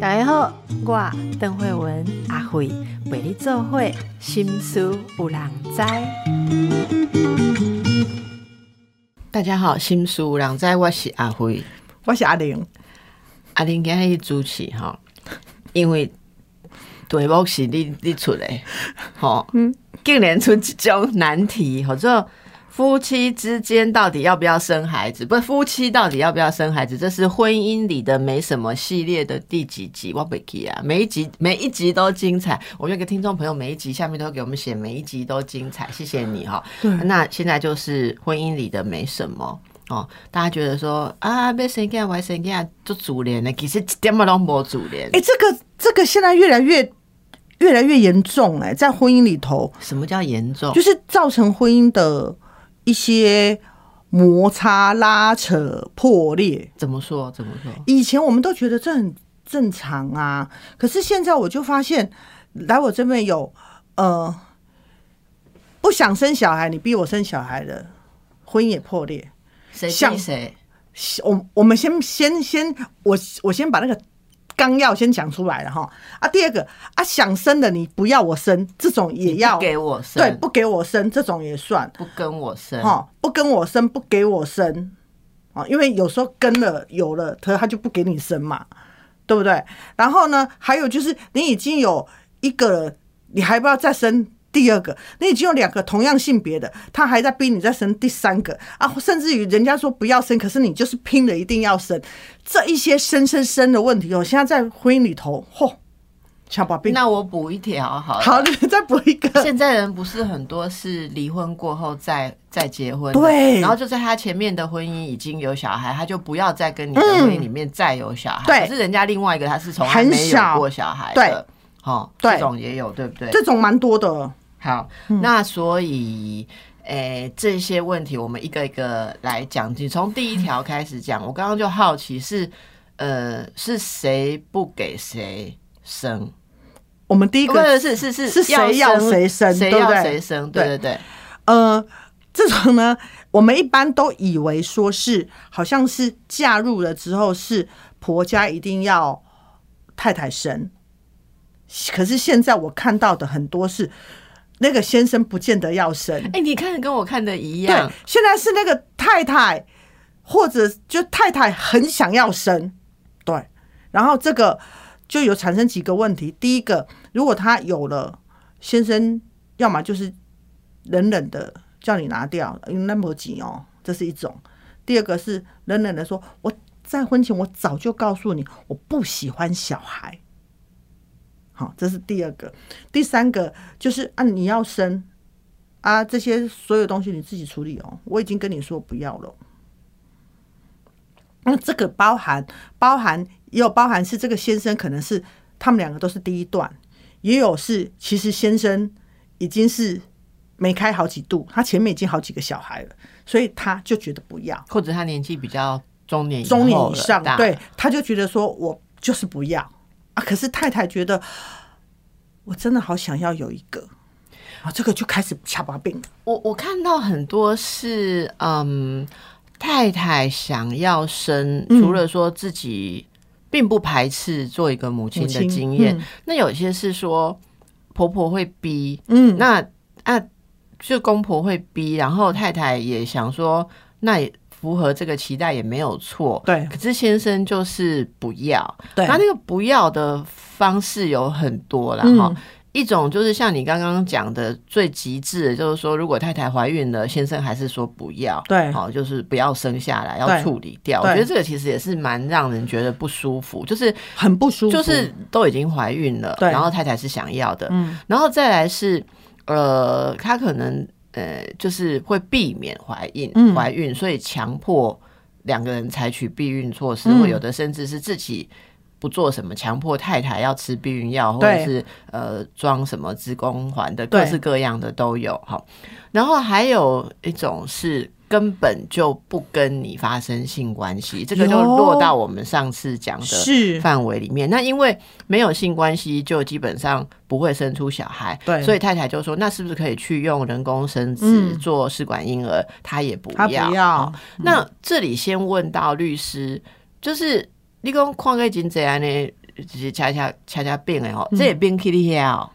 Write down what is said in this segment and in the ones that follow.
大家好，我邓慧文阿慧为你做会心思有人知。大家好，心思有人知，我是阿慧，我是阿玲。阿玲今日主持哈，因为题目是你你出的，吼，竟然出这种难题，或者。夫妻之间到底要不要生孩子？不，夫妻到底要不要生孩子？这是婚姻里的没什么系列的第几集？我不记啊，每一集每一集都精彩。我有个听众朋友，每一集下面都给我们写，每一集都精彩，谢谢你哈。那现在就是婚姻里的没什么哦。大家觉得说啊，被生干外生干做主联呢，其实一点么都没主联。哎，这个这个现在越来越越来越严重哎，在婚姻里头，什么叫严重？就是造成婚姻的。一些摩擦、拉扯、破裂，怎么说？怎么说？以前我们都觉得这很正常啊，可是现在我就发现，来我这边有呃不想生小孩，你逼我生小孩的，婚姻也破裂。谁逼谁？我我们先先先，我我先把那个。纲要先讲出来了哈。啊，第二个啊，想生的你不要我生，这种也要。给我生，对，不给我生这种也算，不跟我生。哈，不跟我生，不给我生。啊，因为有时候跟了有了，他他就不给你生嘛，对不对？然后呢，还有就是你已经有一个，你还不要再生。第二个，你已经有两个同样性别的，他还在逼你再生第三个啊！甚至于人家说不要生，可是你就是拼了一定要生，这一些生生生的问题我，现在在婚姻里头，嚯，小宝贝。那我补一条，好，好，你再补一个。现在人不是很多是离婚过后再再结婚，对，然后就在他前面的婚姻已经有小孩，他就不要再跟你的婚姻里面再有小孩，对。可是人家另外一个他是从来没有过小孩的，好，这种也有，对不对？这种蛮多的。好，那所以，诶，这些问题我们一个一个来讲。你从第一条开始讲，我刚刚就好奇是，呃，是谁不给谁生？我们第一个是是是是谁要谁生？谁要谁生？对对对。呃，这种呢，我们一般都以为说是，好像是嫁入了之后是婆家一定要太太生，可是现在我看到的很多是。那个先生不见得要生，哎，你看跟我看的一样。对，现在是那个太太，或者就太太很想要生，对，然后这个就有产生几个问题。第一个，如果他有了先生，要么就是冷冷的叫你拿掉，因为那么急哦，这是一种。第二个是冷冷的说，我在婚前我早就告诉你，我不喜欢小孩。好，这是第二个，第三个就是啊，你要生啊，这些所有东西你自己处理哦。我已经跟你说不要了。那这个包含包含也有包含是这个先生可能是他们两个都是第一段，也有是其实先生已经是没开好几度，他前面已经好几个小孩了，所以他就觉得不要，或者他年纪比较中年中年以上，对，他就觉得说我就是不要。啊！可是太太觉得，我真的好想要有一个啊，这个就开始掐把柄。我我看到很多是，嗯，太太想要生，除了说自己并不排斥做一个母亲的经验，那有些是说婆婆会逼，嗯，那啊，就公婆会逼，然后太太也想说，那也。符合这个期待也没有错，对。可是先生就是不要，对。他那个不要的方式有很多了哈。一种就是像你刚刚讲的最极致的，就是说如果太太怀孕了，先生还是说不要，对。好，就是不要生下来，要处理掉。我觉得这个其实也是蛮让人觉得不舒服，就是很不舒服，就是都已经怀孕了，然后太太是想要的，嗯。然后再来是，呃，他可能。呃，就是会避免怀孕，怀孕，所以强迫两个人采取避孕措施，或有的甚至是自己不做什么，强迫太太要吃避孕药，或者是呃装什么子宫环的，各式各样的都有哈。然后还有一种是。根本就不跟你发生性关系，这个就落到我们上次讲的范围里面。那因为没有性关系，就基本上不会生出小孩。对，所以太太就说：“那是不是可以去用人工生殖做试管婴儿？”他也不要。不要。那这里先问到律师，就是你讲看个真这样呢，直接恰恰恰恰变的哦，这也变起你哦。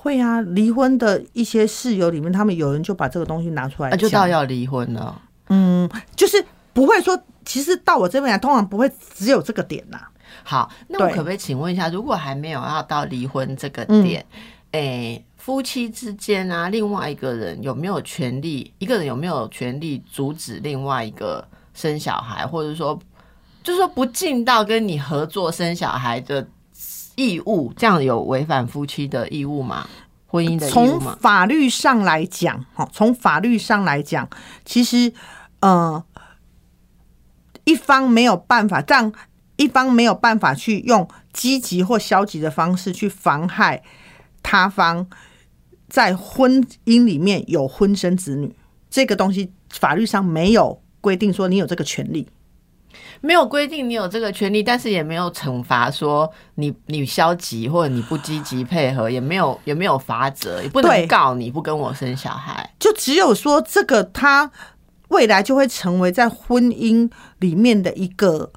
会啊，离婚的一些室友里面，他们有人就把这个东西拿出来，就到要离婚了。嗯，就是不会说，其实到我这边来，通常不会只有这个点呐。好，那我可不可以请问一下，如果还没有要到离婚这个点，哎，夫妻之间啊，另外一个人有没有权利？一个人有没有权利阻止另外一个生小孩，或者说，就是说不尽到跟你合作生小孩的？义务这样有违反夫妻的义务吗？婚姻的从法律上来讲，哈，从法律上来讲，其实，呃，一方没有办法让一方没有办法去用积极或消极的方式去妨害他方在婚姻里面有婚生子女，这个东西法律上没有规定说你有这个权利。没有规定你有这个权利，但是也没有惩罚说你你消极或者你不积极配合，也没有也没有罚则，也不能告你不跟我生小孩。就只有说这个他未来就会成为在婚姻里面的一个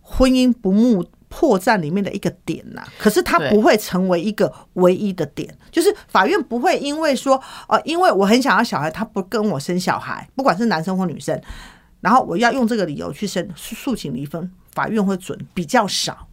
婚姻不睦破绽里面的一个点呐。可是他不会成为一个唯一的点，就是法院不会因为说哦，因为我很想要小孩，他不跟我生小孩，不管是男生或女生。然后我要用这个理由去申诉请离婚，法院会准比较少。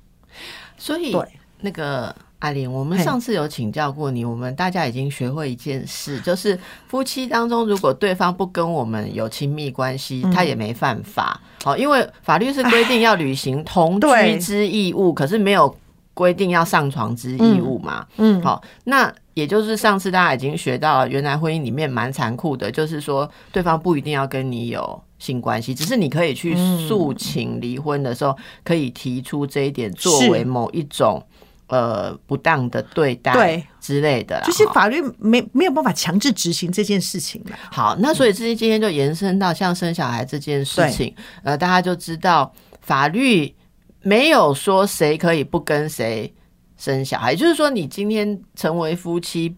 所以，对那个阿玲，我们上次有请教过你，我们大家已经学会一件事，就是夫妻当中如果对方不跟我们有亲密关系，他也没犯法。好，因为法律是规定要履行同居之义务，可是没有规定要上床之义务嘛。嗯，好，那也就是上次大家已经学到，原来婚姻里面蛮残酷的，就是说对方不一定要跟你有。性关系，只是你可以去诉请离婚的时候，可以提出这一点作为某一种呃不当的对待对。之类的，就是法律没没有办法强制执行这件事情好，那所以这些今天就延伸到像生小孩这件事情，呃，大家就知道法律没有说谁可以不跟谁生小孩，就是说你今天成为夫妻。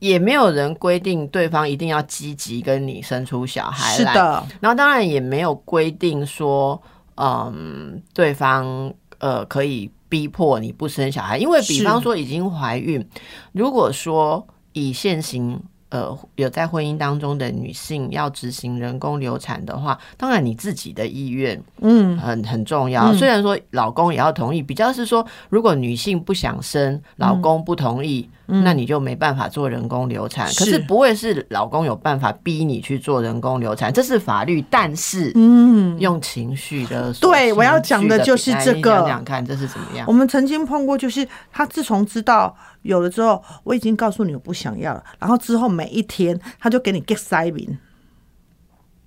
也没有人规定对方一定要积极跟你生出小孩来。的，然后当然也没有规定说，嗯，对方呃可以逼迫你不生小孩，因为比方说已经怀孕，如果说以现行。呃，有在婚姻当中的女性要执行人工流产的话，当然你自己的意愿，嗯，很很重要。虽然说老公也要同意，比较是说，如果女性不想生，老公不同意，那你就没办法做人工流产。可是不会是老公有办法逼你去做人工流产，这是法律。但是，嗯，用情绪的，对，我要讲的就是这个。讲讲看，这是怎么样？我们曾经碰过，就是他自从知道。有了之后，我已经告诉你我不想要了。然后之后每一天，他就给你 get 塞明，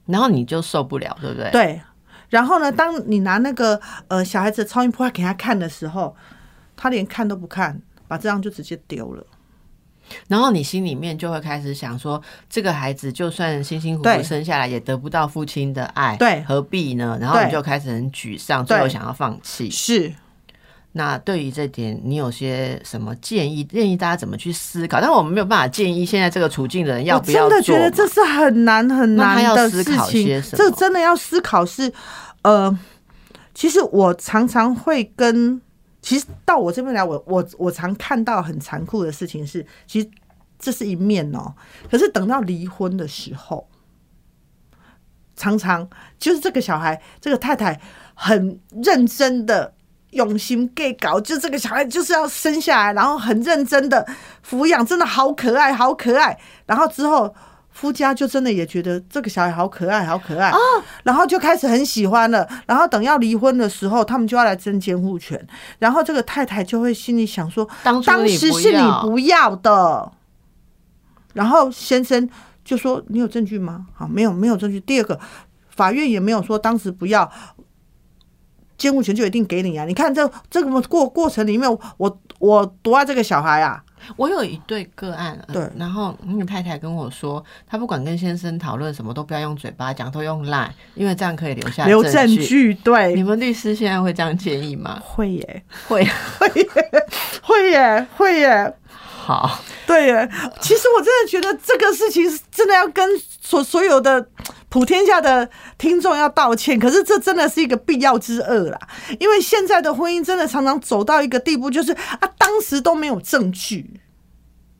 然后你就受不了，对不对？对。然后呢，当你拿那个呃小孩子的超音波给他看的时候，他连看都不看，把这张就直接丢了。然后你心里面就会开始想说，这个孩子就算辛辛苦苦生下来，也得不到父亲的爱，对，何必呢？然后你就开始很沮丧，最后想要放弃。是。那对于这点，你有些什么建议？建议大家怎么去思考？但我们没有办法建议现在这个处境的人要不要真的觉得这是很难很难的事情。这真的要思考是，呃，其实我常常会跟，其实到我这边来，我我我常看到很残酷的事情是，其实这是一面哦。可是等到离婚的时候，常常就是这个小孩，这个太太很认真的。用心 gay 搞，就这个小孩就是要生下来，然后很认真的抚养，真的好可爱，好可爱。然后之后夫家就真的也觉得这个小孩好可爱，好可爱，然后就开始很喜欢了。然后等要离婚的时候，他们就要来争监护权。然后这个太太就会心里想说，当时是你不要的。然后先生就说：“你有证据吗？”好，没有，没有证据。第二个，法院也没有说当时不要。监护权就一定给你啊！你看这这个过过程里面，我我多爱这个小孩啊！我有一对个案，对，然后那个太太跟我说，她不管跟先生讨论什么，都不要用嘴巴讲，都用赖，因为这样可以留下留证据。对，你们律师现在会这样建议吗？会耶，会 会耶，会耶，会耶。好，对耶，其实我真的觉得这个事情真的要跟所所有的普天下的听众要道歉。可是这真的是一个必要之恶啦，因为现在的婚姻真的常常走到一个地步，就是啊，当时都没有证据。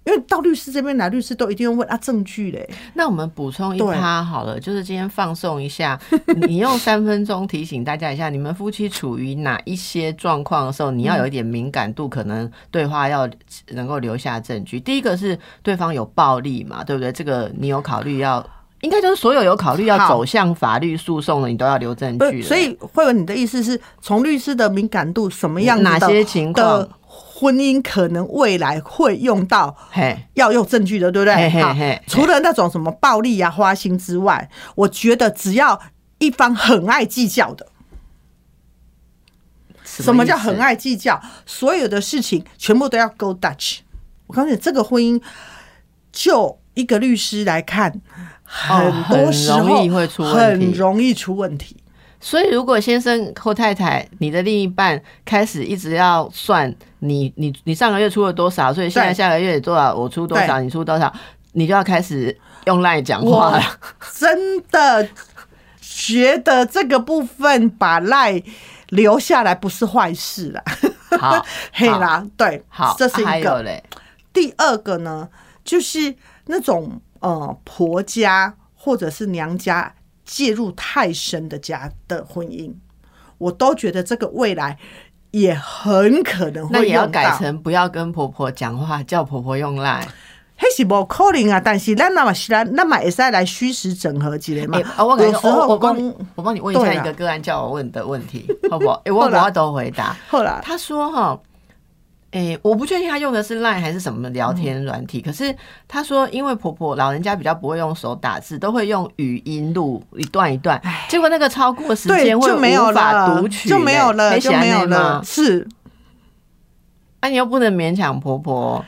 因为到律师这边来，律师都一定要问啊证据嘞。那我们补充一趴好了，就是今天放送一下，你用三分钟提醒大家一下，你们夫妻处于哪一些状况的时候，你要有一点敏感度，可能对话要能够留下证据。第一个是对方有暴力嘛，对不对？这个你有考虑要，应该就是所有有考虑要走向法律诉讼的，你都要留证据。所以慧文，你的意思是从律师的敏感度什么样哪些情况？婚姻可能未来会用到，要用证据的，对不对？好，除了那种什么暴力啊、花心之外，我觉得只要一方很爱计较的，什么叫很爱计较？所有的事情全部都要 go Dutch。我告诉你，这个婚姻就一个律师来看，很多时候很容易出问题。所以，如果先生或太太，你的另一半开始一直要算你，你，你上个月出了多少，所以现在下个月多少，我出多少，你出多少，你就要开始用赖讲话了。真的觉得这个部分把赖留下来不是坏事啦。好，嘿啦，对，好，这是一个嘞。第二个呢，就是那种呃婆家或者是娘家。介入太深的家的婚姻，我都觉得这个未来也很可能会那也要改成不要跟婆婆讲话，叫婆婆用赖。那是不可能啊！但是咱那么是来，那么也是来虚实整合之类嘛。我有时候我帮我帮你问一下一个个案叫我问的问题，好不好？哎，我我都回答。后来他说哈。哎，我不确定他用的是 Line 还是什么聊天软体。可是他说，因为婆婆老人家比较不会用手打字，都会用语音录一段一段。结果那个超过时间会无法读取，就没有了，就没有了。是，那你又不能勉强婆婆。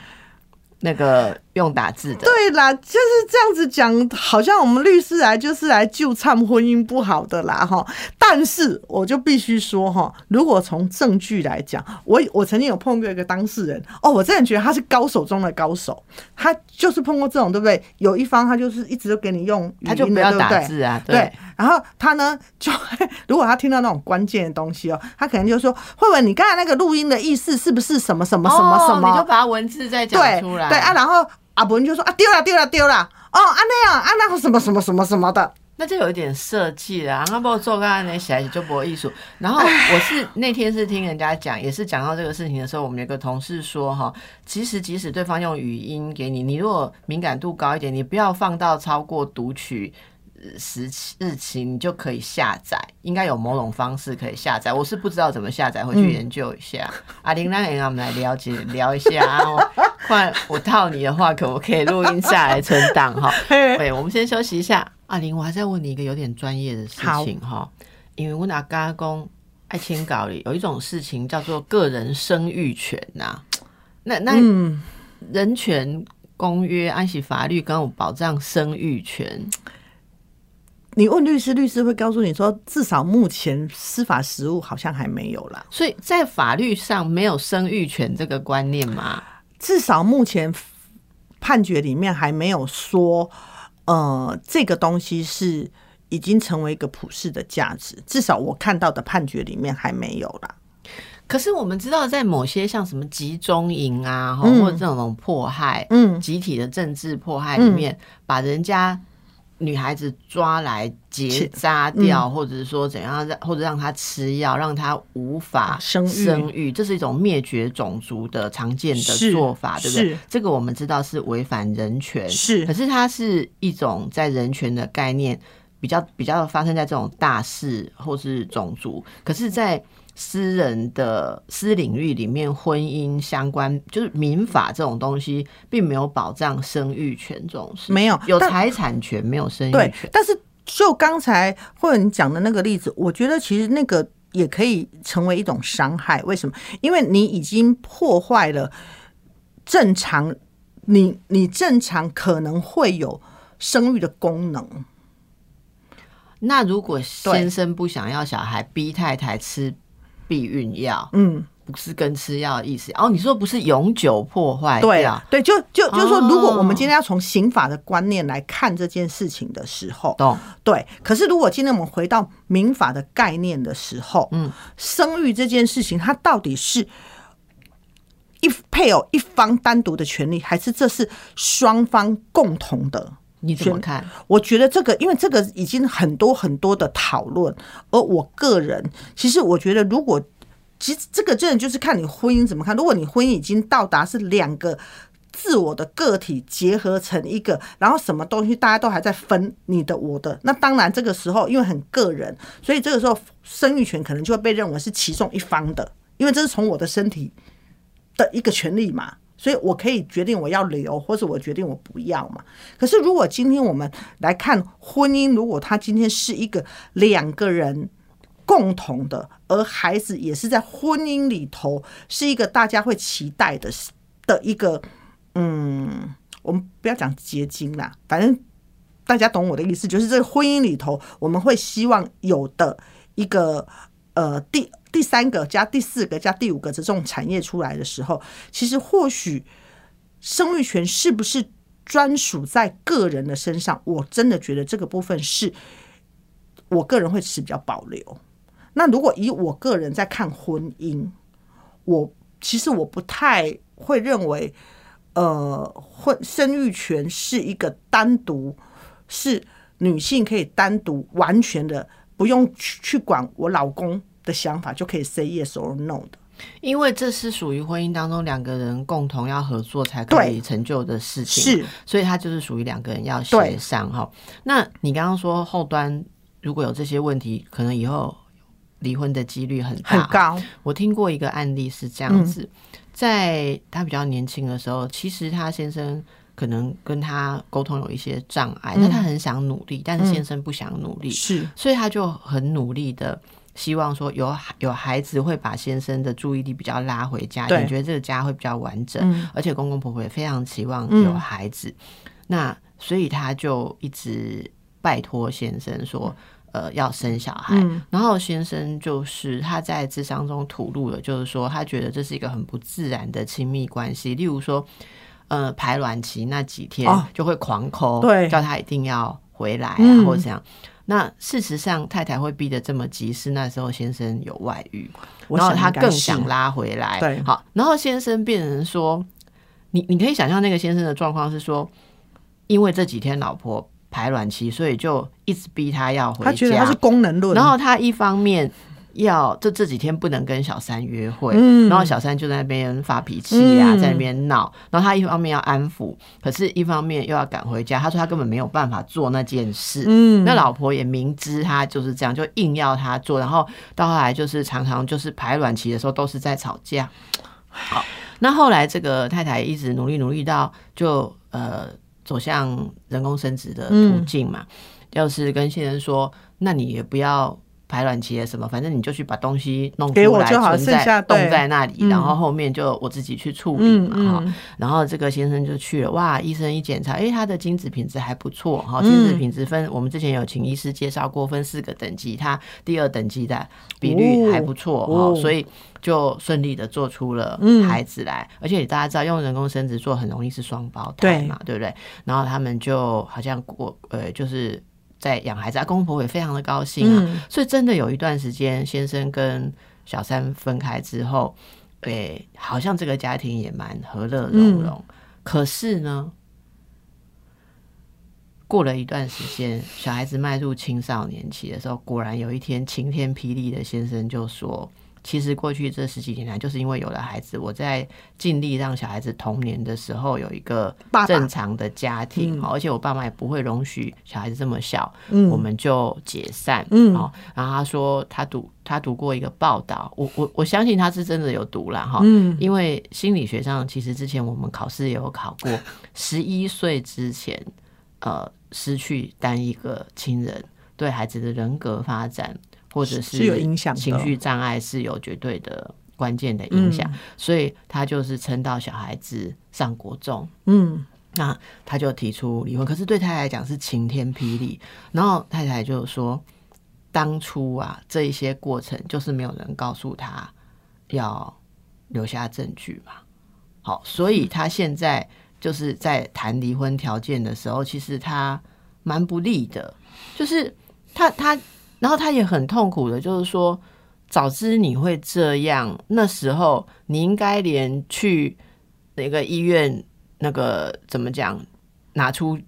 那个用打字的，对啦，就是这样子讲，好像我们律师来就是来救唱婚姻不好的啦，哈。但是我就必须说，哈，如果从证据来讲，我我曾经有碰过一个当事人，哦，我真的觉得他是高手中的高手，他就是碰过这种，对不对？有一方他就是一直都给你用，他就不要打字啊，对。然后他呢，就 如果他听到那种关键的东西哦，他可能就说：“慧文，你刚才那个录音的意思是不是什么什么什么什么？”你就把文字再讲出来。对啊，然后阿伯就说：“啊，丢了，丢了，丢了。”哦，啊那样，啊那个什么什么什么什么的，那就有一点设计了。阿伯做个安尼写写就不艺术。然后我是那天是听人家讲，也是讲到这个事情的时候，我们有个同事说哈，其实即使对方用语音给你，你如果敏感度高一点，你不要放到超过读取。时期日期你就可以下载，应该有某种方式可以下载。我是不知道怎么下载，回去研究一下。阿玲，那我们来了解聊一下啊。换我套你的话，可不可以录音下来存档哈？对，我们先休息一下。阿玲，我还在问你一个有点专业的事情哈，因为我阿嘎公爱情稿里有一种事情叫做个人生育权呐。那那人权公约、安息法律跟我保障生育权。你问律师，律师会告诉你说，至少目前司法实务好像还没有啦。所以在法律上没有生育权这个观念吗？至少目前判决里面还没有说，呃，这个东西是已经成为一个普世的价值。至少我看到的判决里面还没有啦。可是我们知道，在某些像什么集中营啊，或者这种迫害，嗯，集体的政治迫害里面，把人家。女孩子抓来结扎掉，或者是说怎样让，或者让她吃药，让她无法生生育，这是一种灭绝种族的常见的做法，对不对？这个我们知道是违反人权，是。可是它是一种在人权的概念比较比较发生在这种大事或是种族，可是，在。私人的私领域里面，婚姻相关就是民法这种东西，并没有保障生育权这种事。没有，有财产权，没有生育权。但是就刚才或者你讲的那个例子，我觉得其实那个也可以成为一种伤害。为什么？因为你已经破坏了正常，你你正常可能会有生育的功能。那如果先生不想要小孩，逼太太吃。避孕药，嗯，不是跟吃药的意思。哦，你说不是永久破坏？对啊，对，就就就是说，如果我们今天要从刑法的观念来看这件事情的时候，懂？对。可是如果今天我们回到民法的概念的时候，嗯，生育这件事情，它到底是？一配偶一方单独的权利，还是这是双方共同的？你怎么看？我觉得这个，因为这个已经很多很多的讨论，而我个人其实我觉得，如果其实这个真的就是看你婚姻怎么看。如果你婚姻已经到达是两个自我的个体结合成一个，然后什么东西大家都还在分你的我的，那当然这个时候因为很个人，所以这个时候生育权可能就会被认为是其中一方的，因为这是从我的身体。的一个权利嘛，所以我可以决定我要留，或者我决定我不要嘛。可是如果今天我们来看婚姻，如果他今天是一个两个人共同的，而孩子也是在婚姻里头是一个大家会期待的的一个，嗯，我们不要讲结晶啦，反正大家懂我的意思，就是这个婚姻里头我们会希望有的一个呃第。第三个加第四个加第五个这种产业出来的时候，其实或许生育权是不是专属在个人的身上？我真的觉得这个部分是我个人会持比较保留。那如果以我个人在看婚姻，我其实我不太会认为，呃，婚生育权是一个单独是女性可以单独完全的不用去去管我老公。的想法就可以 say yes or no 的，因为这是属于婚姻当中两个人共同要合作才可以成就的事情，是，所以它就是属于两个人要协商哈。那你刚刚说后端如果有这些问题，可能以后离婚的几率很很高。我听过一个案例是这样子，在他比较年轻的时候，其实他先生可能跟他沟通有一些障碍，那他很想努力，但是先生不想努力，是，所以他就很努力的。希望说有有孩子会把先生的注意力比较拉回家庭，觉得这个家会比较完整，而且公公婆婆也非常期望有孩子，那所以他就一直拜托先生说，呃，要生小孩。然后先生就是他在智商中吐露了，就是说他觉得这是一个很不自然的亲密关系，例如说，呃，排卵期那几天就会狂抠，对，叫他一定要回来啊，或者怎样。那事实上，太太会逼得这么急，是那时候先生有外遇，然后他更想拉回来。对，好，然后先生变成说，你你可以想象那个先生的状况是说，因为这几天老婆排卵期，所以就一直逼他要回家。他觉得他是功能论，然后他一方面。要这这几天不能跟小三约会，然后小三就在那边发脾气啊，在那边闹，然后他一方面要安抚，可是一方面又要赶回家。他说他根本没有办法做那件事，嗯，那老婆也明知他就是这样，就硬要他做，然后到后来就是常常就是排卵期的时候都是在吵架。好，那后来这个太太一直努力努力到就呃走向人工生殖的途径嘛，要是跟先生说，那你也不要。排卵期什么，反正你就去把东西弄出来，存在冻在那里，然后后面就我自己去处理嘛哈。然后这个先生就去了，哇，医生一检查，哎，他的精子品质还不错哈，精子品质分我们之前有请医师介绍过，分四个等级，他第二等级的比率还不错哈，所以就顺利的做出了孩子来。而且大家知道，用人工生殖做很容易是双胞胎嘛，对不对？然后他们就好像过呃，就是。在养孩子，公公婆婆也非常的高兴啊，所以真的有一段时间，先生跟小三分开之后，诶，好像这个家庭也蛮和乐融融。可是呢，过了一段时间，小孩子迈入青少年期的时候，果然有一天晴天霹雳的先生就说。其实过去这十几年来，就是因为有了孩子，我在尽力让小孩子童年的时候有一个正常的家庭，而且我爸妈也不会容许小孩子这么小，我们就解散。好，然后他说他读他读过一个报道，我我我相信他是真的有读了哈，因为心理学上其实之前我们考试也有考过，十一岁之前呃失去单一个亲人对孩子的人格发展。或者是有影响，情绪障碍是有绝对的关键的影响，所以他就是撑到小孩子上国中，嗯，那他就提出离婚。可是对他来讲是晴天霹雳，然后太太就说，当初啊这一些过程就是没有人告诉他要留下证据嘛。好，所以他现在就是在谈离婚条件的时候，其实他蛮不利的，就是他他，然后他也很痛苦的，就是说，早知你会这样，那时候你应该连去那个医院那个怎么讲，拿出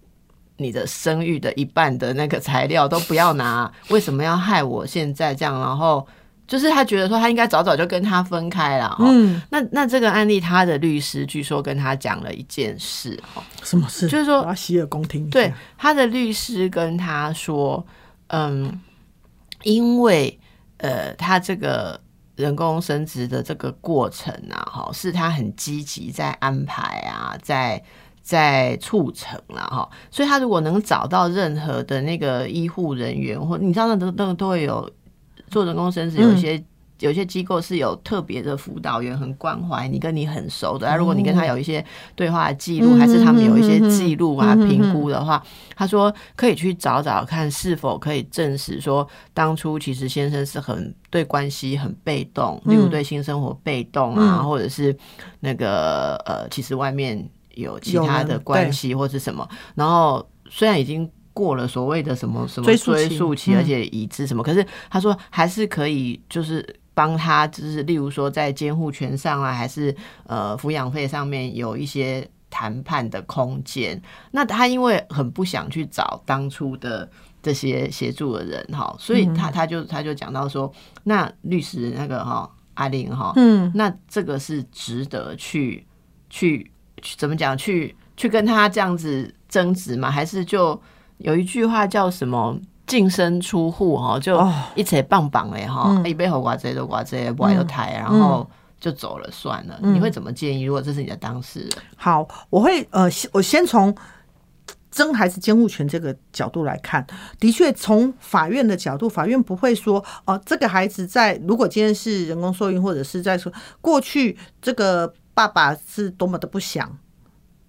你的生育的一半的那个材料都不要拿，为什么要害我现在这样？然后。就是他觉得说他应该早早就跟他分开了，嗯，那那这个案例他的律师据说跟他讲了一件事，哈，什么事？就是说洗耳恭听。对，他的律师跟他说，嗯，因为呃，他这个人工生殖的这个过程啊，哈，是他很积极在安排啊，在在促成了哈，所以他如果能找到任何的那个医护人员，或你知道那都都都会有。做人工生殖有一些有些机构是有特别的辅导员，很关怀你，跟你很熟的。如果你跟他有一些对话记录，还是他们有一些记录啊评估的话，他说可以去找找看是否可以证实说，当初其实先生是很对关系很被动，例如对性生活被动啊，或者是那个呃，其实外面有其他的关系或是什么。然后虽然已经。过了所谓的什么什么追溯期，而且已知什么，可是他说还是可以，就是帮他，就是例如说在监护权上啊，还是呃抚养费上面有一些谈判的空间。那他因为很不想去找当初的这些协助的人哈，所以他他就他就讲到说，那律师那个哈阿玲哈，嗯，那这个是值得去去怎么讲去去跟他这样子争执吗？还是就？有一句话叫什么“净身出户”哈，就一切棒棒嘞哈，一杯好瓜这都瓜这不爱有台，然后就走了算了。你会怎么建议？如果这是你的当事人，好，我会呃，我先从争孩子监护权这个角度来看，的确从法院的角度，法院不会说哦，这个孩子在如果今天是人工受孕，或者是在说过去这个爸爸是多么的不想。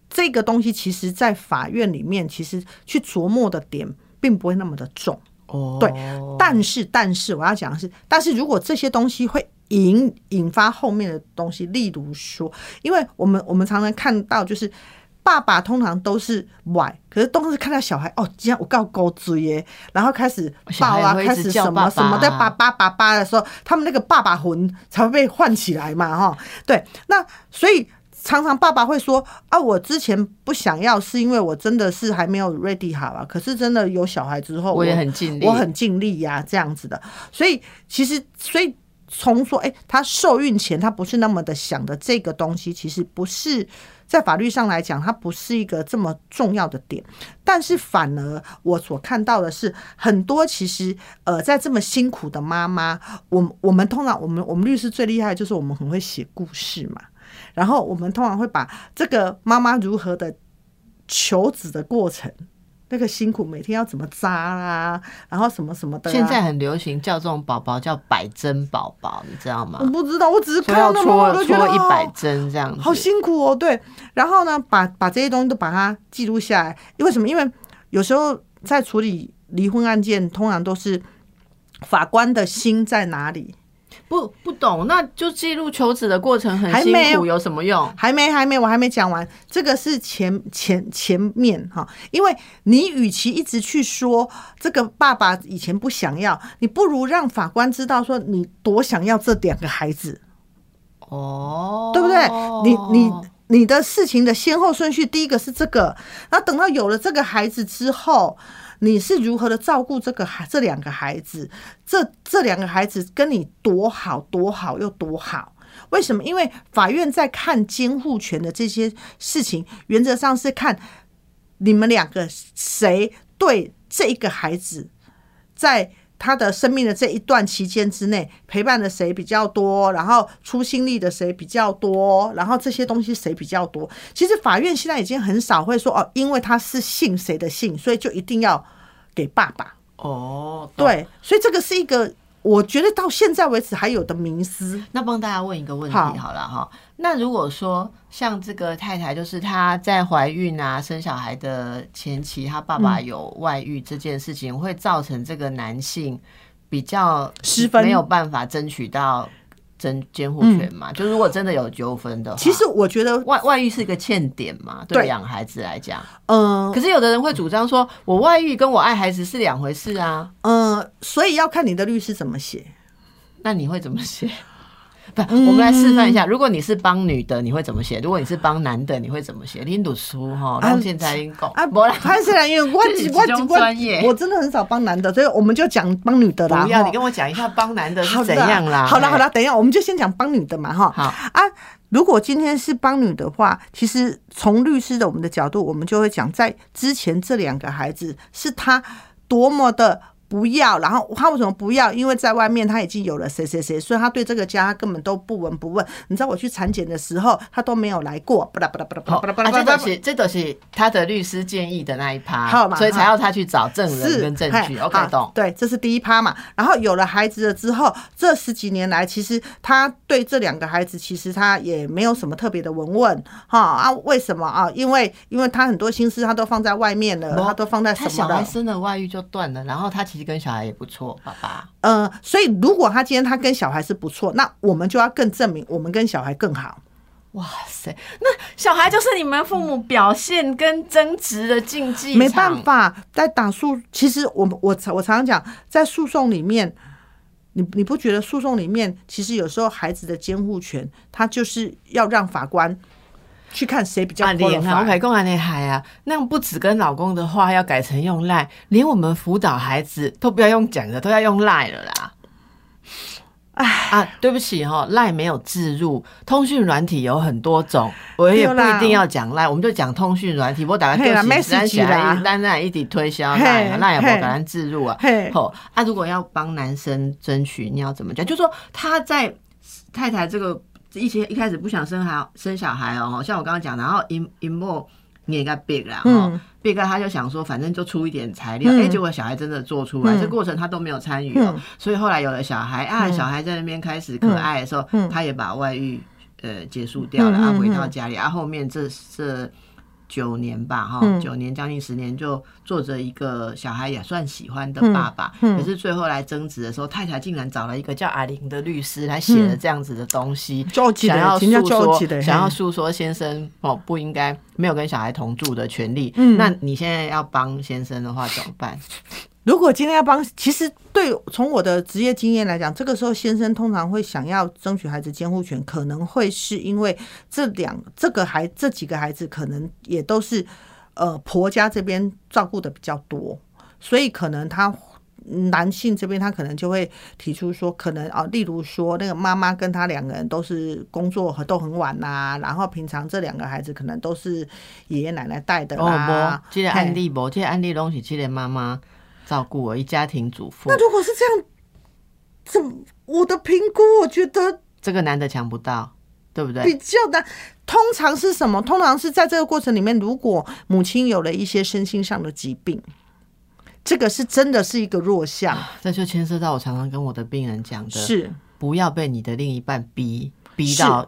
这个东西其实，在法院里面，其实去琢磨的点并不会那么的重哦。对，但是，但是我要讲的是，但是如果这些东西会引引发后面的东西，例如说，因为我们我们常常看到，就是爸爸通常都是外，可是都是看到小孩哦，今天我告狗嘴耶，然后开始抱啊，开始什么什么的，爸爸爸爸的时候，他们那个爸爸魂才会被唤起来嘛，哈。对，那所以。常常爸爸会说啊，我之前不想要，是因为我真的是还没有 ready 好啊。可是真的有小孩之后，我也很尽力，我很尽力呀，这样子的。所以其实，所以从说，哎，他受孕前他不是那么的想的这个东西，其实不是在法律上来讲，它不是一个这么重要的点。但是反而我所看到的是，很多其实呃，在这么辛苦的妈妈，我我们通常我们我们律师最厉害就是我们很会写故事嘛。然后我们通常会把这个妈妈如何的求子的过程，那个辛苦，每天要怎么扎啦，然后什么什么的。现在很流行叫这种宝宝叫百针宝宝，你知道吗？我不知道，我只是看到那么我都觉得一百针这样子，好辛苦哦。对，然后呢，把把这些东西都把它记录下来。为什么？因为有时候在处理离婚案件，通常都是法官的心在哪里。不不懂，那就记录求子的过程很辛苦，有什么用？还没还没，我还没讲完。这个是前前前面哈，因为你与其一直去说这个爸爸以前不想要，你不如让法官知道说你多想要这两个孩子。哦，对不对？你你你的事情的先后顺序，第一个是这个，然后等到有了这个孩子之后。你是如何的照顾这个孩这两个孩子？这这两个孩子跟你多好多好又多好？为什么？因为法院在看监护权的这些事情，原则上是看你们两个谁对这一个孩子在。他的生命的这一段期间之内，陪伴的谁比较多，然后出心力的谁比较多，然后这些东西谁比较多？其实法院现在已经很少会说哦，因为他是姓谁的姓，所以就一定要给爸爸。哦，对，所以这个是一个。我觉得到现在为止还有的迷思。那帮大家问一个问题好了哈。那如果说像这个太太，就是她在怀孕啊、生小孩的前期，她爸爸有外遇这件事情，会造成这个男性比较失分，没有办法争取到争监护权嘛？就如果真的有纠纷的话，其实我觉得外外遇是一个欠点嘛，对养孩子来讲，嗯。可是有的人会主张说，我外遇跟我爱孩子是两回事啊，嗯，所以要看你的律师怎么写。那你会怎么写？不，我们来示范一下。如果你是帮女的，你会怎么写？如果你是帮男的，你会怎么写？你读书哈，然后现在讲啊，不啦，他虽然因为我 我专业，我真的很少帮男的，所以我们就讲帮女的啦。不要，你跟我讲一下帮男的是怎样啦。好了好了，等一下，我们就先讲帮女的嘛哈。好啊，如果今天是帮女的话，其实从律师的我们的角度，我们就会讲，在之前这两个孩子是他多么的。不要，然后他为什么不要？因为在外面他已经有了谁谁谁，所以他对这个家他根本都不闻不问。你知道我去产检的时候，他都没有来过。不啦不啦不啦不啦不啦不啦，这都是这都是他的律师建议的那一趴，好嘛所以才要他去找证人跟证据。OK，懂？对，这是第一趴嘛。然后有了孩子了之后，这十几年来，其实他对这两个孩子，其实他也没有什么特别的闻问哈啊？为什么啊？因为因为他很多心思他都放在外面了，他都放在什么的？小孩生了外遇就断了，然后他其跟小孩也不错，爸爸。呃，所以如果他今天他跟小孩是不错，那我们就要更证明我们跟小孩更好。哇塞，那小孩就是你们父母表现跟争执的禁忌。没办法，在打诉，其实我我我常常讲，在诉讼里面，你你不觉得诉讼里面，其实有时候孩子的监护权，他就是要让法官。去看谁比较厉害。我老公还厉害啊，那样不止跟老公的话要改成用赖，连我们辅导孩子都不要用讲的，都要用赖了啦。哎啊，对不起哈，赖没有置入，通讯软体有很多种，我也不一定要讲赖，我们就讲通讯软体。我打个电视起来，单单一起推销赖，赖也不打算置入啊。好啊，如果要帮男生争取，你要怎么讲？就说他在太太这个。一些一开始不想生孩生小孩哦，像我刚刚讲，然后 in in more 你也该 big 啦，哈，big 他就想说，反正就出一点材料，哎，结果小孩真的做出来，这过程他都没有参与哦，所以后来有了小孩啊，小孩在那边开始可爱的时候，他也把外遇呃结束掉了，啊，回到家里，啊，后面这这。九年吧，哈，九年将近十年，就做着一个小孩也算喜欢的爸爸。可是最后来争执的时候，太太竟然找了一个叫阿玲的律师来写了这样子的东西，想要诉说，想要诉说先生哦不应该没有跟小孩同住的权利。那你现在要帮先生的话怎么办？如果今天要帮，其实对从我的职业经验来讲，这个时候先生通常会想要争取孩子监护权，可能会是因为这两这个孩这几个孩子可能也都是呃婆家这边照顾的比较多，所以可能他男性这边他可能就会提出说，可能啊，例如说那个妈妈跟他两个人都是工作和都很晚呐，然后平常这两个孩子可能都是爷爷奶奶带的啦。这个案例不，这个案例东西，这个妈妈。照顾我一家庭主妇。那如果是这样，怎我的评估？我觉得这个男的抢不到，对不对？比较难。通常是什么？通常是在这个过程里面，如果母亲有了一些身心上的疾病，这个是真的是一个弱项。这就牵涉到我常常跟我的病人讲的，是不要被你的另一半逼逼到。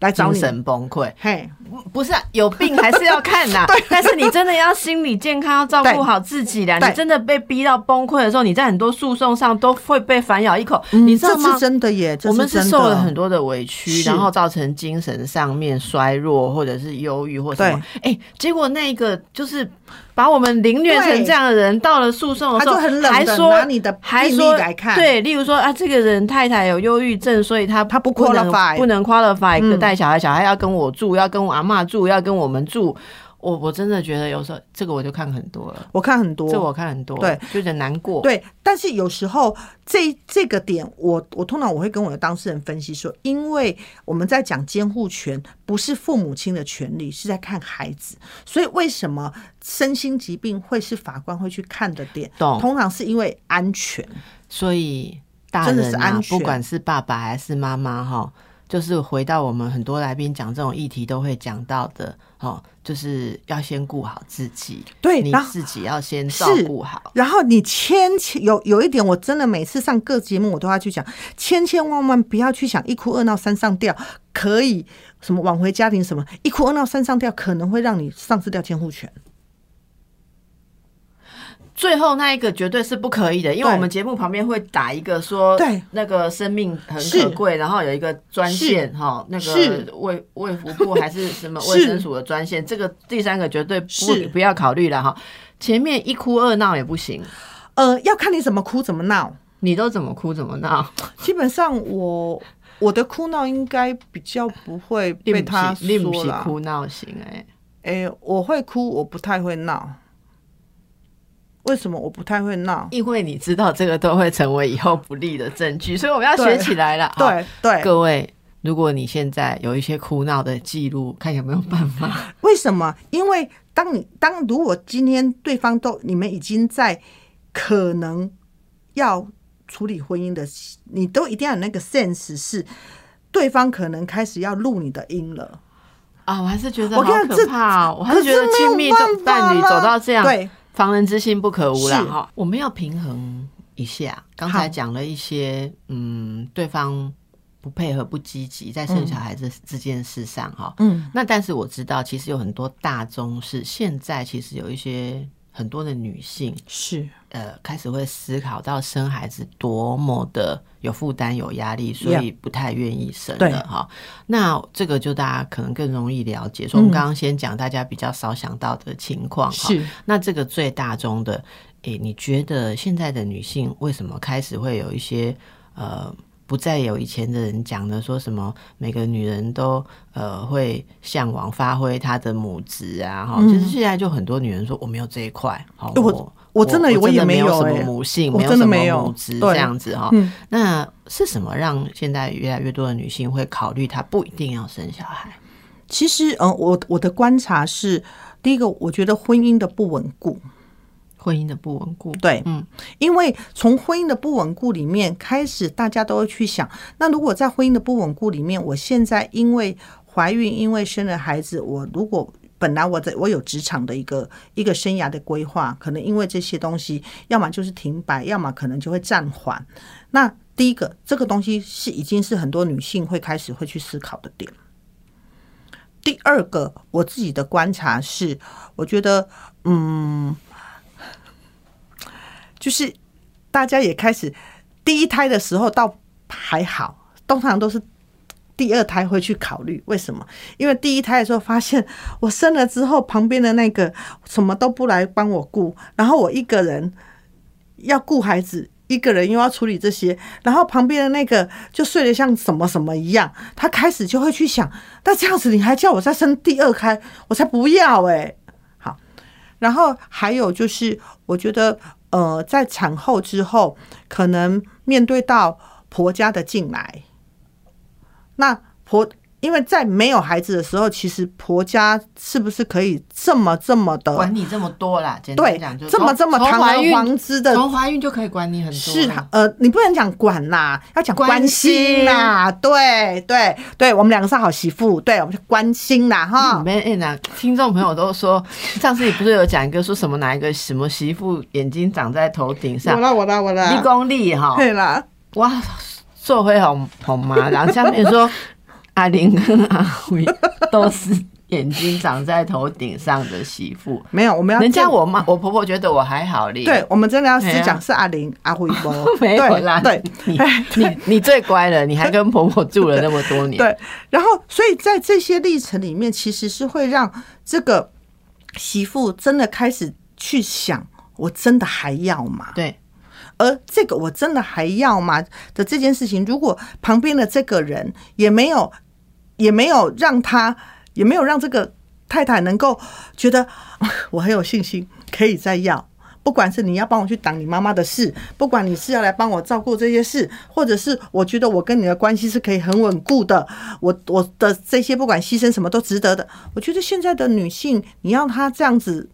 来精神崩溃，嘿，不是有病还是要看呐。对，但是你真的要心理健康，要照顾好自己的。你真的被逼到崩溃的时候，你在很多诉讼上都会被反咬一口。你知道吗？真的耶，我们是受了很多的委屈，然后造成精神上面衰弱，或者是忧郁或什么。哎，结果那个就是。把我们凌虐成这样的人，到了诉讼的时候，还说拿你的还说来看，对，例如说啊，这个人太太有忧郁症，所以他他不不能不能 qualify 带小孩，小孩要跟我住，要跟我阿妈住，要跟我们住。我我真的觉得有时候这个我就看很多了，我看很多，这我看很多，对，有点难过。对，但是有时候这这个点，我我通常我会跟我的当事人分析说，因为我们在讲监护权，不是父母亲的权利，是在看孩子，所以为什么身心疾病会是法官会去看的点？懂？通常是因为安全，所以大人啊，不管是爸爸还是妈妈，哈。就是回到我们很多来宾讲这种议题都会讲到的，哦，就是要先顾好自己，对，你自己要先照顾好。然后你千千有有一点，我真的每次上各节目我都要去讲，千千万万不要去想一哭二闹三上吊可以什么挽回家庭什么，一哭二闹三上吊可能会让你丧失掉监护权。最后那一个绝对是不可以的，因为我们节目旁边会打一个说，对。那个生命很可贵，然后有一个专线哈，那个卫卫福部还是什么卫生署的专线，这个第三个绝对不不要考虑了哈。前面一哭二闹也不行，呃，要看你怎么哭怎么闹，你都怎么哭怎么闹。基本上我我的哭闹应该比较不会被他说了，哭闹型哎。哎，我会哭，我不太会闹。为什么我不太会闹？因为你知道这个都会成为以后不利的证据，所以我们要学起来了。对对，各位，如果你现在有一些哭闹的记录，看有没有办法？为什么？因为当你当如果今天对方都你们已经在可能要处理婚姻的，你都一定要有那个 sense，是对方可能开始要录你的音了啊！我还是觉得好可怕，我还是觉得亲密的伴侣走到这样对。防人之心不可无啦，哈！我们要平衡一下。刚才讲了一些，嗯，对方不配合、不积极，在生小孩子这件事上，哈，嗯。那但是我知道，其实有很多大宗是现在其实有一些很多的女性是呃开始会思考到生孩子多么的有负担、有压力，所以不太愿意生了，哈。那这个就大家可能更容易了解。所以我们刚刚先讲大家比较少想到的情况，是那这个最大宗的，诶，你觉得现在的女性为什么开始会有一些呃？不再有以前的人讲的说什么每个女人都呃会向往发挥她的母职啊哈，就是现在就很多女人说我没有这一块，好我我真的我也没有什么母性，没有什么母职这样子哈。那是什么让现在越来越多的女性会考虑她不一定要生小孩？其实嗯，我我的观察是，第一个我觉得婚姻的不稳固。婚姻的不稳固，对，嗯，因为从婚姻的不稳固里面开始，大家都会去想，那如果在婚姻的不稳固里面，我现在因为怀孕，因为生了孩子，我如果本来我在我有职场的一个一个生涯的规划，可能因为这些东西，要么就是停摆，要么可能就会暂缓。那第一个，这个东西是已经是很多女性会开始会去思考的点。第二个，我自己的观察是，我觉得，嗯。就是大家也开始第一胎的时候倒还好，通常都是第二胎会去考虑为什么？因为第一胎的时候发现我生了之后，旁边的那个什么都不来帮我顾，然后我一个人要顾孩子，一个人又要处理这些，然后旁边的那个就睡得像什么什么一样，他开始就会去想，那这样子你还叫我再生第二胎，我才不要哎！好，然后还有就是，我觉得。呃，在产后之后，可能面对到婆家的进来，那婆。因为在没有孩子的时候，其实婆家是不是可以这么这么的管你这么多啦？对，讲这么这么堂而皇之的，从怀孕就可以管你很多。是呃，你不能讲管啦，要讲关心啦。对对对，我们两个是好媳妇，对我们就关心啦哈。没哎呐，听众朋友都说，上次你不是有讲一个说什么哪一个什么媳妇眼睛长在头顶上？我啦我啦我啦，立功力哈。对啦，哇，做回好好吗？然后下面说。阿玲跟 阿辉都是眼睛长在头顶上的媳妇，没有，我们要人家我妈我婆婆觉得我还好哩。对，我们真的要是讲是阿玲阿辉不？没有啦，对，你你你最乖了，你还跟婆婆住了那么多年。对，然后所以在这些历程里面，其实是会让这个媳妇真的开始去想，我真的还要吗？对。而这个我真的还要吗的这件事情，如果旁边的这个人也没有。也没有让他，也没有让这个太太能够觉得 我很有信心可以再要。不管是你要帮我去挡你妈妈的事，不管你是要来帮我照顾这些事，或者是我觉得我跟你的关系是可以很稳固的，我我的这些不管牺牲什么都值得的。我觉得现在的女性，你要她这样子，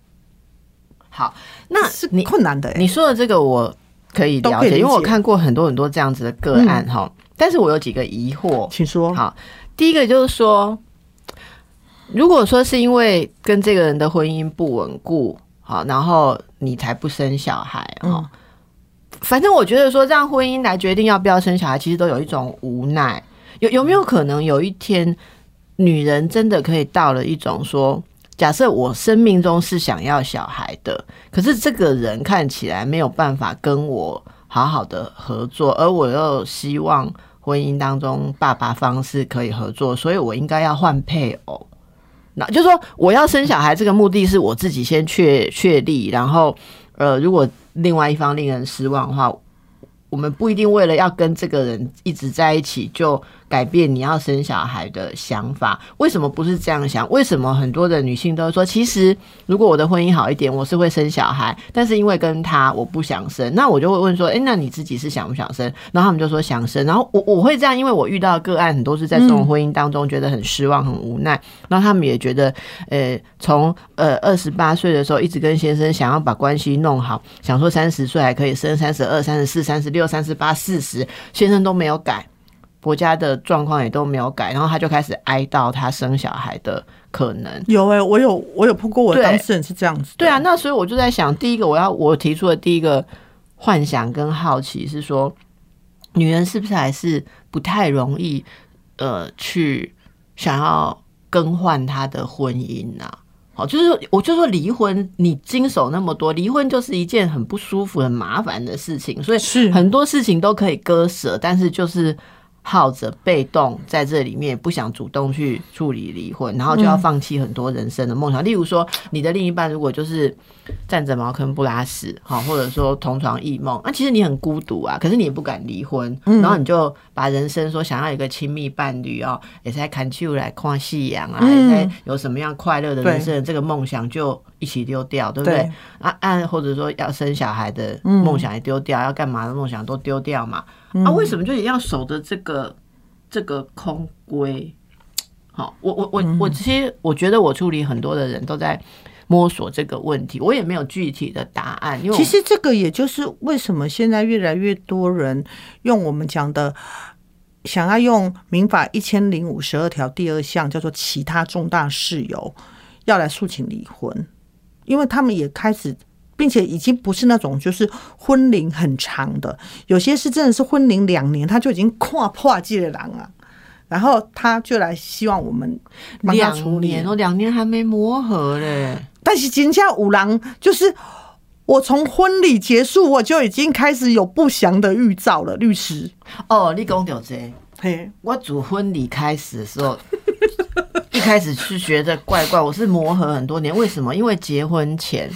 好，那是困难的。你说的这个我可以了解，因为我看过很多很多这样子的个案哈。但是我有几个疑惑，请说。好。第一个就是说，如果说是因为跟这个人的婚姻不稳固，好，然后你才不生小孩啊。反正我觉得说，让婚姻来决定要不要生小孩，其实都有一种无奈。有有没有可能有一天，女人真的可以到了一种说，假设我生命中是想要小孩的，可是这个人看起来没有办法跟我好好的合作，而我又希望婚姻当中爸爸方式可以合作，所以我应该要换配偶。那就是说，我要生小孩这个目的是我自己先确确立，然后呃，如果另外一方令人失望的话，我们不一定为了要跟这个人一直在一起就。改变你要生小孩的想法，为什么不是这样想？为什么？很多的女性都说，其实如果我的婚姻好一点，我是会生小孩，但是因为跟他我不想生，那我就会问说，哎，那你自己是想不想生？然后他们就说想生，然后我我会这样，因为我遇到个案很多是在这种婚姻当中觉得很失望、很无奈，然后他们也觉得，呃，从呃二十八岁的时候一直跟先生想要把关系弄好，想说三十岁还可以生，三十二、三十四、三十六、三十八、四十，先生都没有改。国家的状况也都没有改，然后他就开始哀悼他生小孩的可能。有哎，我有我有碰过，我当事人是这样子。对啊，那所以我就在想，第一个我要我提出的第一个幻想跟好奇是说，女人是不是还是不太容易呃去想要更换她的婚姻呢？好，就是我就说离婚，你经手那么多，离婚就是一件很不舒服、很麻烦的事情，所以是很多事情都可以割舍，但是就是。耗着被动在这里面，不想主动去处理离婚，然后就要放弃很多人生的梦想。例如说，你的另一半如果就是站着茅坑不拉屎，哈，或者说同床异梦，那其实你很孤独啊，可是你也不敢离婚，然后你就把人生说想要一个亲密伴侣哦，也在看秋来看夕阳啊，也在有什么样快乐的人生，这个梦想就一起丢掉，对不对？啊，按或者说要生小孩的梦想也丢掉，要干嘛的梦想都丢掉嘛。啊，为什么就也要守着这个这个空规？好，我我我我，其实我觉得我处理很多的人都在摸索这个问题，我也没有具体的答案。因为其实这个也就是为什么现在越来越多人用我们讲的，想要用民法一千零五十二条第二项叫做其他重大事由，要来诉请离婚，因为他们也开始。并且已经不是那种就是婚龄很长的，有些是真的是婚龄两年他就已经跨破界的狼啊，然后他就来希望我们两年哦，两年还没磨合嘞。但是今天五郎就是我从婚礼结束我就已经开始有不祥的预兆了，律师哦，你讲到这，嘿，我主婚礼开始的时候，一开始是觉得怪怪，我是磨合很多年，为什么？因为结婚前。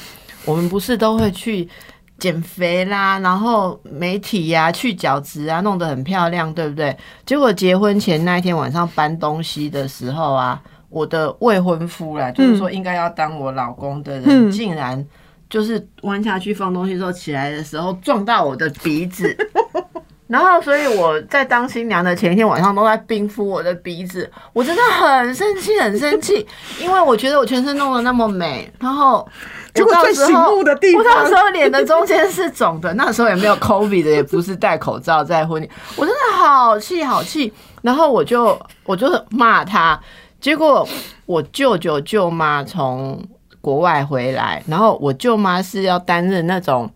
我们不是都会去减肥啦，然后媒体呀去角质啊，弄得很漂亮，对不对？结果结婚前那一天晚上搬东西的时候啊，我的未婚夫啦，就是说应该要当我老公的人，竟然就是弯下去放东西之后起来的时候撞到我的鼻子。然后，所以我在当新娘的前一天晚上都在冰敷我的鼻子，我真的很生气，很生气，因为我觉得我全身弄得那么美，然后我到时候我到时候脸的中间是肿的，那时候也没有 COVID 的，也不是戴口罩在婚礼，我真的好气好气，然后我就我就骂他，结果我舅舅舅妈从国外回来，然后我舅妈是要担任那种。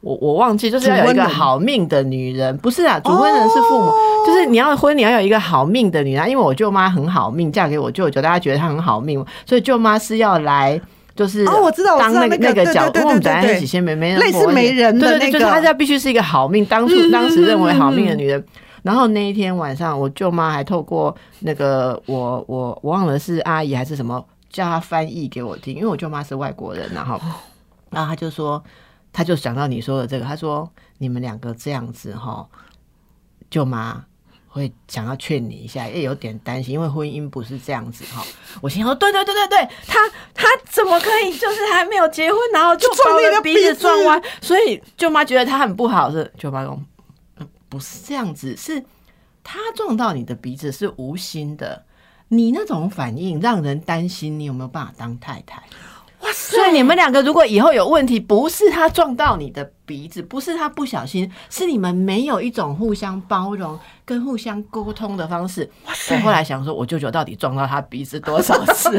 我我忘记，就是要有一个好命的女人，不是啊，主婚人是父母，就是你要婚，你要有一个好命的女人，因为我舅妈很好命，嫁给我舅舅，大家觉得她很好命，所以舅妈是要来，就是哦，我知道，当那个那个角，我们本来是几千没没类似媒人的那个，就是她家必须是一个好命，当初当时认为好命的女人。然后那一天晚上，我舅妈还透过那个我我我忘了是阿姨还是什么，叫她翻译给我听，因为我舅妈是外国人，然后然后她就说。他就想到你说的这个，他说你们两个这样子哈，舅妈会想要劝你一下，也有点担心，因为婚姻不是这样子哈。我心说，对对对对对，他他怎么可以就是还没有结婚，然后就把我的鼻子撞歪？所以舅妈觉得他很不好，是舅妈说，不是这样子，是他撞到你的鼻子是无心的，你那种反应让人担心，你有没有办法当太太？哇塞！所以你们两个如果以后有问题，不是他撞到你的鼻子，不是他不小心，是你们没有一种互相包容跟互相沟通的方式。我后来想说，我舅舅到底撞到他鼻子多少次？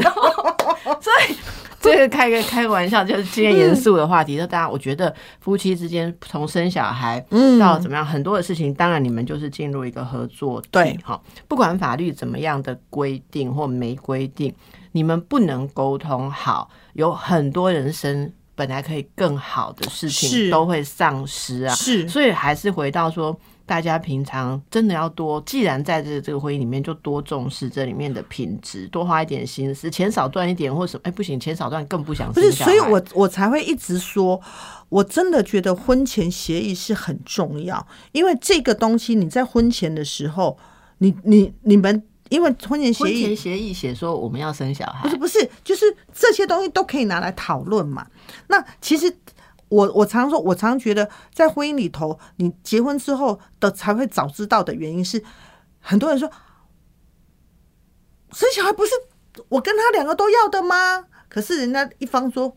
所以这个开个开个玩笑，就是今天严肃的话题。就大家，我觉得夫妻之间从生小孩到怎么样，很多的事情，当然你们就是进入一个合作对哈。不管法律怎么样的规定或没规定，你们不能沟通好，有很多人生本来可以更好的事情都会丧失啊。是，所以还是回到说。大家平常真的要多，既然在这这个会议里面，就多重视这里面的品质，多花一点心思，钱少赚一点或什么？哎，不行，钱少赚更不想。不是，所以我我才会一直说，我真的觉得婚前协议是很重要，因为这个东西你在婚前的时候，你你你们因为婚前协议，婚前协议写说我们要生小孩，不是不是，就是这些东西都可以拿来讨论嘛。那其实。我我常说，我常觉得在婚姻里头，你结婚之后的才会早知道的原因是，很多人说生小孩不是我跟他两个都要的吗？可是人家一方说，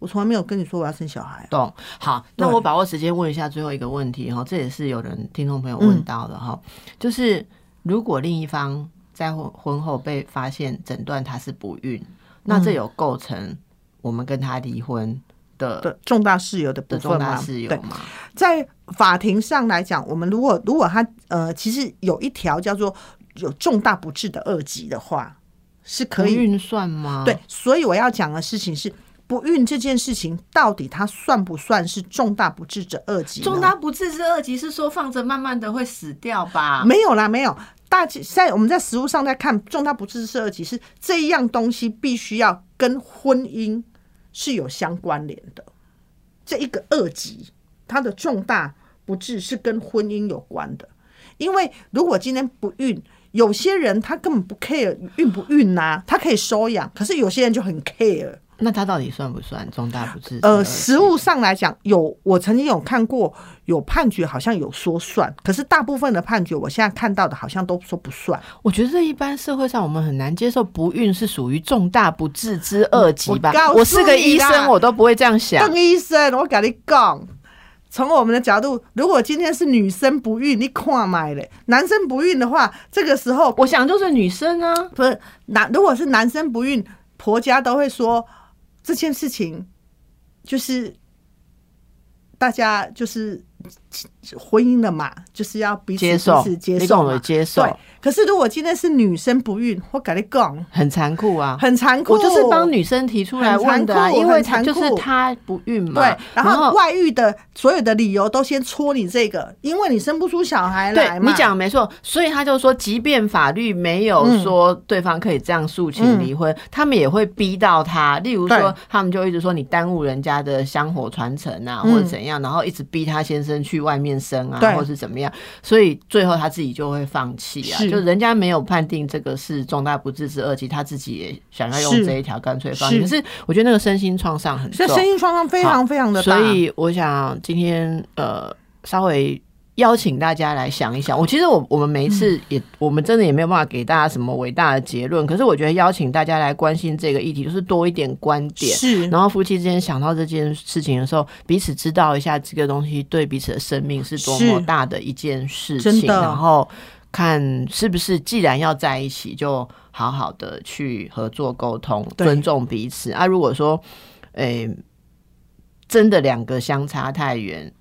我从来没有跟你说我要生小孩。懂？好，那我把握时间问一下最后一个问题哈，这也是有人听众朋友问到的哈，就是如果另一方在婚婚后被发现诊断他是不孕，那这有构成我们跟他离婚？的重大事由的部分吗？对，在法庭上来讲，我们如果如果他呃，其实有一条叫做有重大不治的二级的话，是可以运算吗？对，所以我要讲的事情是不孕这件事情，到底它算不算是重大不治之二级？重大不治之二级是说放着慢慢的会死掉吧？没有啦，没有。大在我们在实物上在看重大不治之二级，是这一样东西必须要跟婚姻。是有相关联的，这一个二级，它的重大不治是跟婚姻有关的。因为如果今天不孕，有些人他根本不 care 孕不孕呐，他可以收养，可是有些人就很 care。那他到底算不算重大不治？呃，实物上来讲，有我曾经有看过有判决，好像有说算，可是大部分的判决，我现在看到的好像都说不算。我觉得这一般社会上我们很难接受不孕是属于重大不治之二级吧？我是个医生，我都不会这样想。邓医生，我跟你讲，从我们的角度，如果今天是女生不孕，你看买嘞；男生不孕的话，这个时候我想就是女生啊，不是男，如果是男生不孕，婆家都会说。这件事情就是大家就是婚姻了嘛，就是要彼此接受、接受、接受。对，可是如果今天是女生不孕，我跟你讲，很残酷啊，很残酷。我就是帮女生提出来问的，因为就是她不孕嘛。对，然后外遇的所有的理由都先戳你这个，因为你生不出小孩来嘛。你讲没错，所以他就说，即便法律没有说对方可以这样诉请离婚，他们也会逼到他。例如说，他们就一直说你耽误人家的香火传承啊，或者怎样，然后一直逼他先生去外面生啊，或者是怎么样，所以最后他自己就会放弃啊。就人家没有判定这个是重大不治之二级，他自己也想要用这一条，干脆方式。可是我觉得那个身心创伤很，这身心创伤非常非常的大。所以我想今天呃稍微邀请大家来想一想。我其实我我们每一次也我们真的也没有办法给大家什么伟大的结论。可是我觉得邀请大家来关心这个议题，就是多一点观点。是，然后夫妻之间想到这件事情的时候，彼此知道一下这个东西对彼此的生命是多么大的一件事情。然后。看是不是，既然要在一起，就好好的去合作沟通，尊重彼此啊。如果说，诶，真的两个相差太远，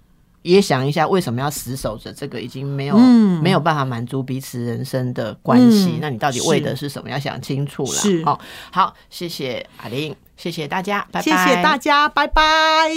也想一下为什么要死守着这个已经没有没有办法满足彼此人生的关系？那你到底为的是什么？要想清楚了。是，好，好，谢谢阿玲，谢谢大家，拜拜，谢谢大家，拜拜。